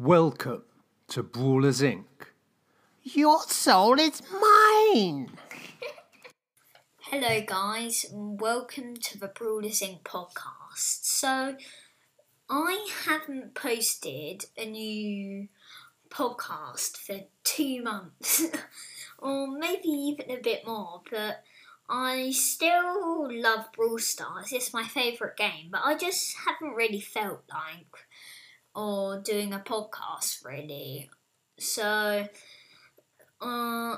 Welcome to Brawlers Inc. Your soul is mine. Hello, guys, and welcome to the Brawlers Inc. podcast. So, I haven't posted a new podcast for two months, or maybe even a bit more, but I still love Brawl Stars. It's my favourite game, but I just haven't really felt like or doing a podcast really. So, uh,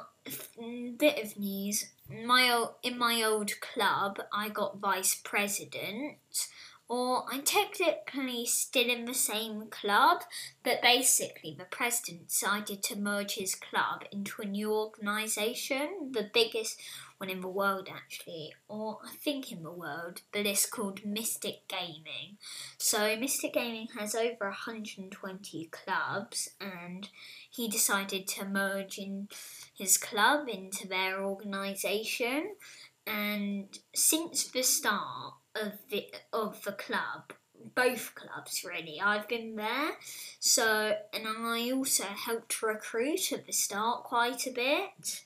bit of news. My old, in my old club, I got vice president, or I'm technically still in the same club, but basically the president decided to merge his club into a new organisation, the biggest one in the world actually, or I think in the world, but it's called Mystic Gaming. So Mystic Gaming has over 120 clubs, and he decided to merge in his club into their organisation. And since the start of the of the club, both clubs really. I've been there, so and I also helped recruit at the start quite a bit.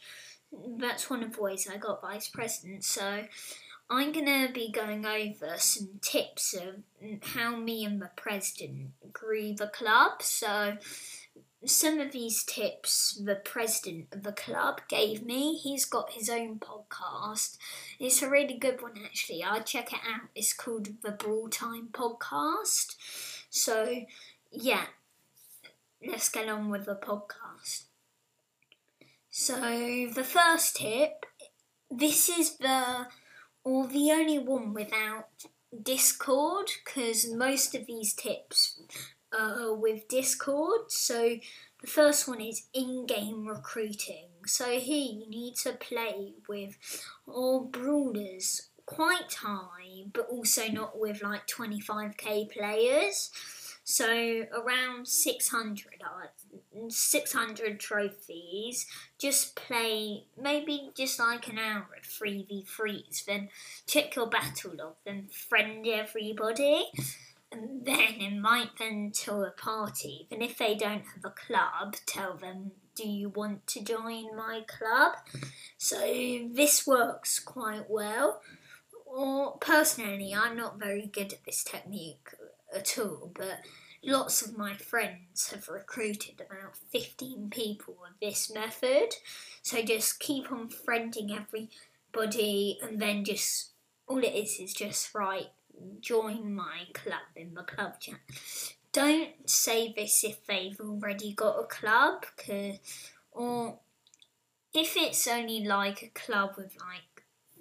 That's one of the ways I got vice president. So I'm gonna be going over some tips of how me and the president grew the club. So some of these tips the president of the club gave me. He's got his own podcast. It's a really good one, actually. I'll check it out. It's called the Brawl Time Podcast. So, yeah, let's get on with the podcast. So, the first tip this is the or the only one without Discord because most of these tips uh, with Discord. So the first one is in-game recruiting. So here you need to play with all brawlers quite high, but also not with like 25k players. So around 600 uh, 600 trophies. Just play maybe just like an hour of 3v3s, then check your battle log, then friend everybody and then invite them to a party. Even if they don't have a club, tell them, Do you want to join my club? So this works quite well. Or personally, I'm not very good at this technique at all, but lots of my friends have recruited about 15 people with this method. So just keep on friending everybody, and then just all it is is just write join my club in the club chat. Don't say this if they've already got a club, cause, or if it's only like a club with like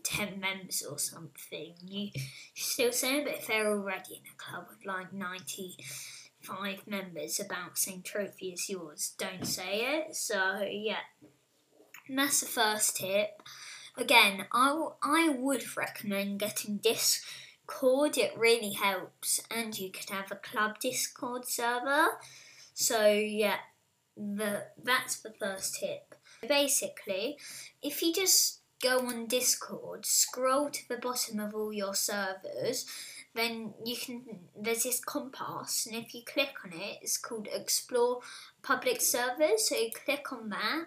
10 members or something, you still but if they're already in a club with like 95 members about same trophy as yours, don't say it. So, yeah, and that's the first tip. Again, I, w- I would recommend getting Discord, it really helps, and you could have a club Discord server. So yeah, the that's the first tip. Basically, if you just go on Discord, scroll to the bottom of all your servers, then you can there's this compass and if you click on it it's called explore public servers so you click on that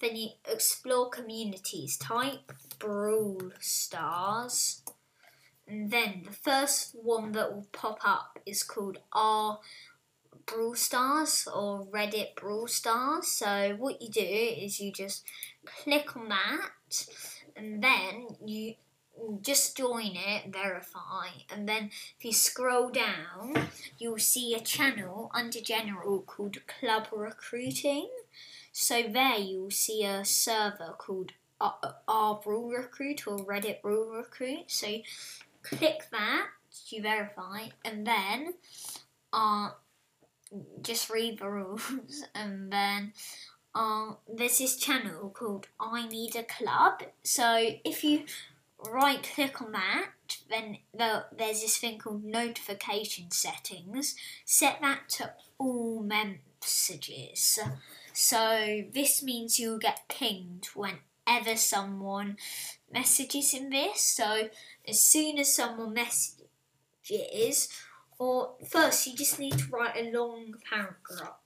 then you explore communities type brawl stars and then the first one that will pop up is called R Brawl Stars or Reddit Brawl Stars. So what you do is you just click on that and then you just join it, verify, and then if you scroll down, you'll see a channel under general called Club Recruiting. So there you'll see a server called R Brawl Recruit or Reddit Brawl Recruit. So click that to verify, and then uh, just read the rules, and then uh, there's this channel called I Need a Club. So if you right click on that, then the, there's this thing called notification settings. Set that to all messages. So this means you'll get pinged whenever someone messages in this. So as soon as someone messages, or first you just need to write a long paragraph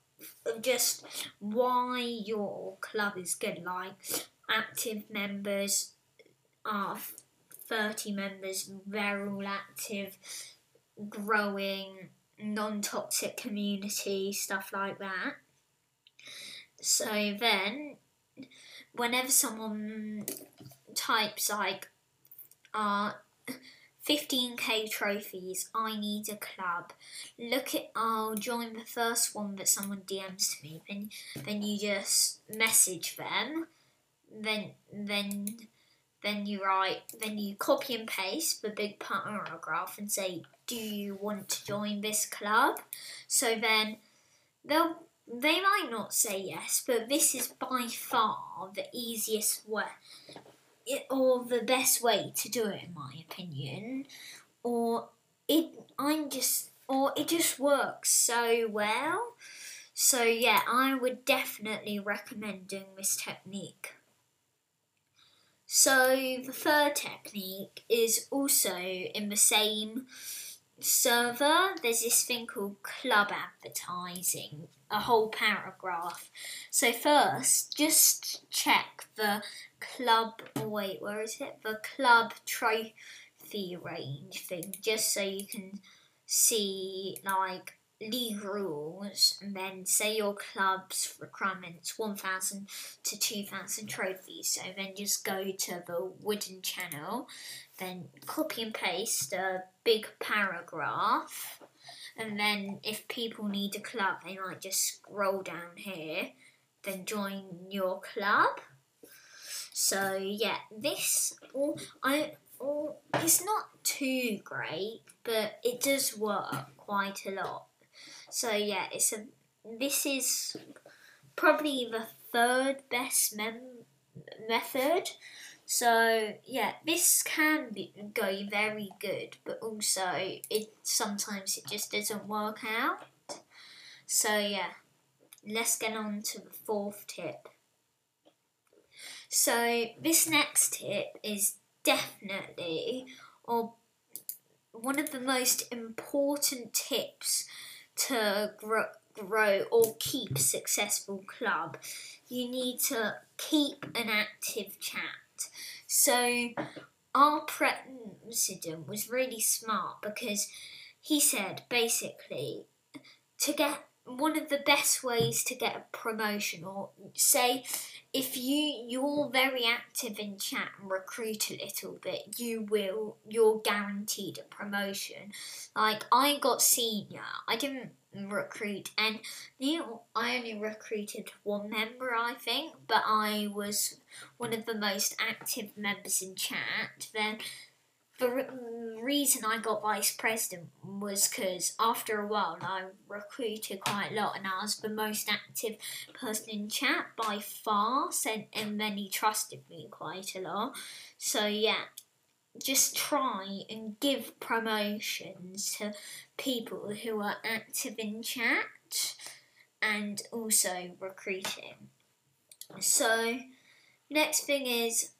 just why your club is good. Like active members are 30 members, all active, growing, non toxic community, stuff like that. So then, whenever someone types like, uh, 15k trophies, I need a club. Look at, I'll join the first one that someone DMs to me. Then, then you just message them. Then, then, then you write, then you copy and paste the big paragraph and say, do you want to join this club? So then they'll they might not say yes, but this is by far the easiest way or the best way to do it in my opinion. Or it I'm just or it just works so well. So yeah, I would definitely recommend doing this technique. So the third technique is also in the same server, there's this thing called club advertising, a whole paragraph. So first, just check the club. Oh, wait, where is it? The club trophy range thing, just so you can see like league rules and then say your club's requirements 1000 to 2000 trophies so then just go to the wooden channel then copy and paste a big paragraph and then if people need a club they might just scroll down here then join your club so yeah this all i all it's not too great but it does work quite a lot so yeah, it's a. This is probably the third best mem- method. So yeah, this can be, go very good, but also it sometimes it just doesn't work out. So yeah, let's get on to the fourth tip. So this next tip is definitely or one of the most important tips to grow, grow or keep successful club, you need to keep an active chat. So our president was really smart because he said basically to get one of the best ways to get a promotion or say if you you're very active in chat and recruit a little bit you will you're guaranteed a promotion. Like i got senior i didn't recruit and you know, i only recruited one member i think but i was one of the most active members in chat then the re- reason I got vice president was because after a while I recruited quite a lot and I was the most active person in chat by far, and then he trusted me quite a lot. So, yeah, just try and give promotions to people who are active in chat and also recruiting. So, next thing is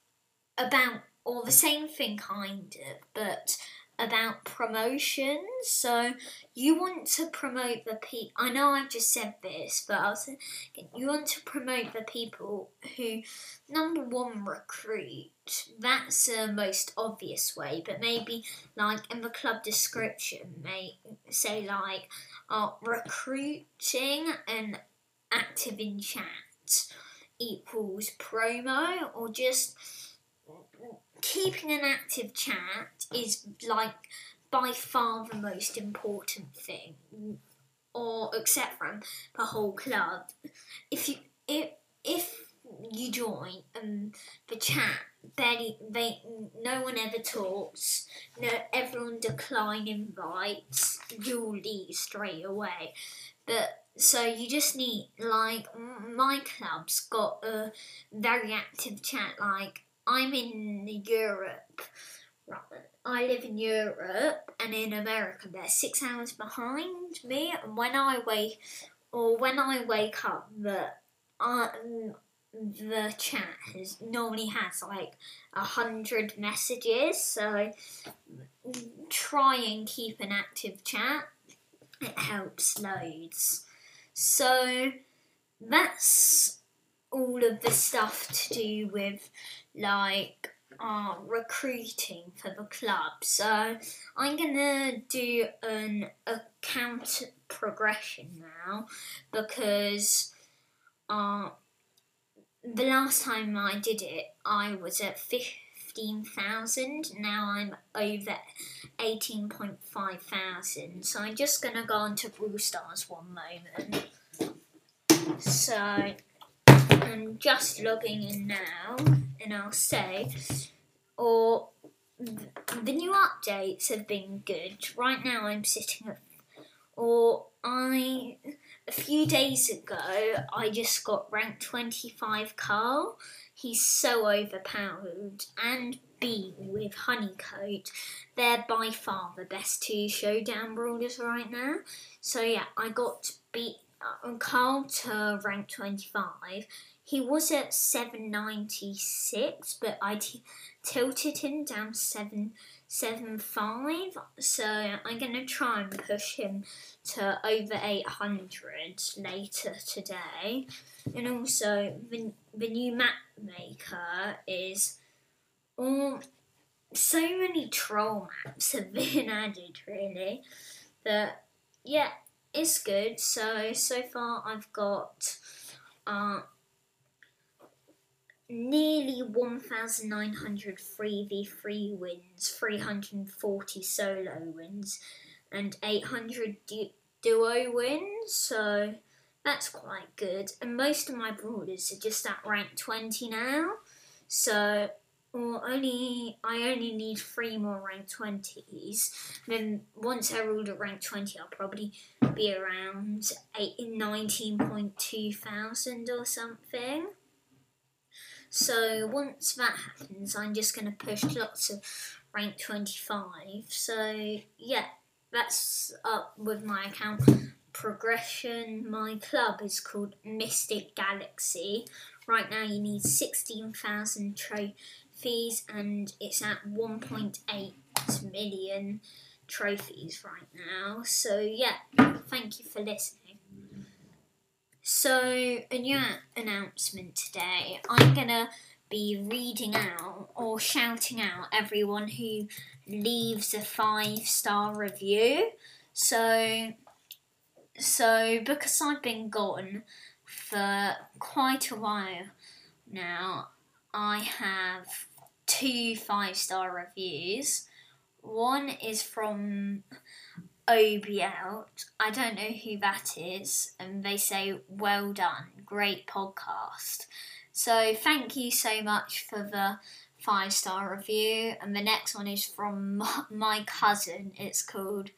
about or the same thing kind of, but about promotions. So you want to promote the people. I know I've just said this, but I was thinking, you want to promote the people who number one recruit. That's the most obvious way, but maybe like in the club description, may say like uh, recruiting and active in chat equals promo, or just keeping an active chat is like by far the most important thing, or except from the whole club. If you if if you join and the chat barely they no one ever talks no everyone decline invites you'll leave straight away but so you just need like my club's got a very active chat like I'm in Europe. I live in Europe and in America. They're six hours behind me, and when I wake or when I wake up, the uh, the chat has normally has like a hundred messages. So try and keep an active chat. It helps loads. So that's all of the stuff to do with like uh, recruiting for the club. So I'm gonna do an account progression now because uh, the last time I did it, I was at 15,000. Now I'm over 18.5 thousand. So I'm just to go on to Brawl Stars one moment. So I'm just logging in now and I'll say, or the new updates have been good. Right now I'm sitting at, or I a few days ago, I just got ranked 25 Carl. He's so overpowered. And Bea with Honeycoat. They're by far the best two showdown brawlers right now. So yeah, I got beat Carl to rank 25. He was at 796, but I tilted him down 775. So I'm gonna try and push him to over eight hundred later today. And also the, the new map maker is all so many troll maps have been added really that yeah it's good. So so far I've got uh nearly 1,900 3v3 wins, 340 solo wins, and 800 du- duo wins, so that's quite good. And most of my brawlers are just at rank 20 now, so well, only I only need three more rank 20s. then once they're all at rank 20, I'll probably be around 8, 19.2 thousand or something. So once that happens, I'm just going to push lots of rank 25. So yeah, that's up with my account progression. My club is called Mystic Galaxy. Right now, you need 16,000 trophies, and it's at 1.8 million trophies right now. So yeah, thank you for listening. So, a new announcement today. I'm gonna be reading out or shouting out everyone who leaves a five star review. So, so because I've been gone for quite a while now, I have two five star reviews. One is from OBL. I don't know who that is, and they say, Well done, great podcast. So, thank you so much for the five star review. And the next one is from my cousin. It's called,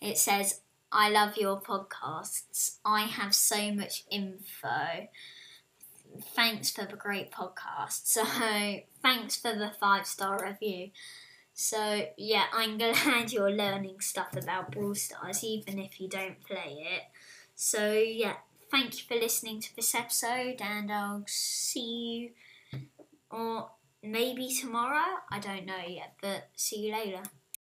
it says, I love your podcasts. I have so much info. Thanks for the great podcast. So, thanks for the five star review. So yeah, I'm glad you're learning stuff about Brawl Stars, even if you don't play it. So yeah, thank you for listening to this episode, and I'll see you, or maybe tomorrow. I don't know yet, but see you later.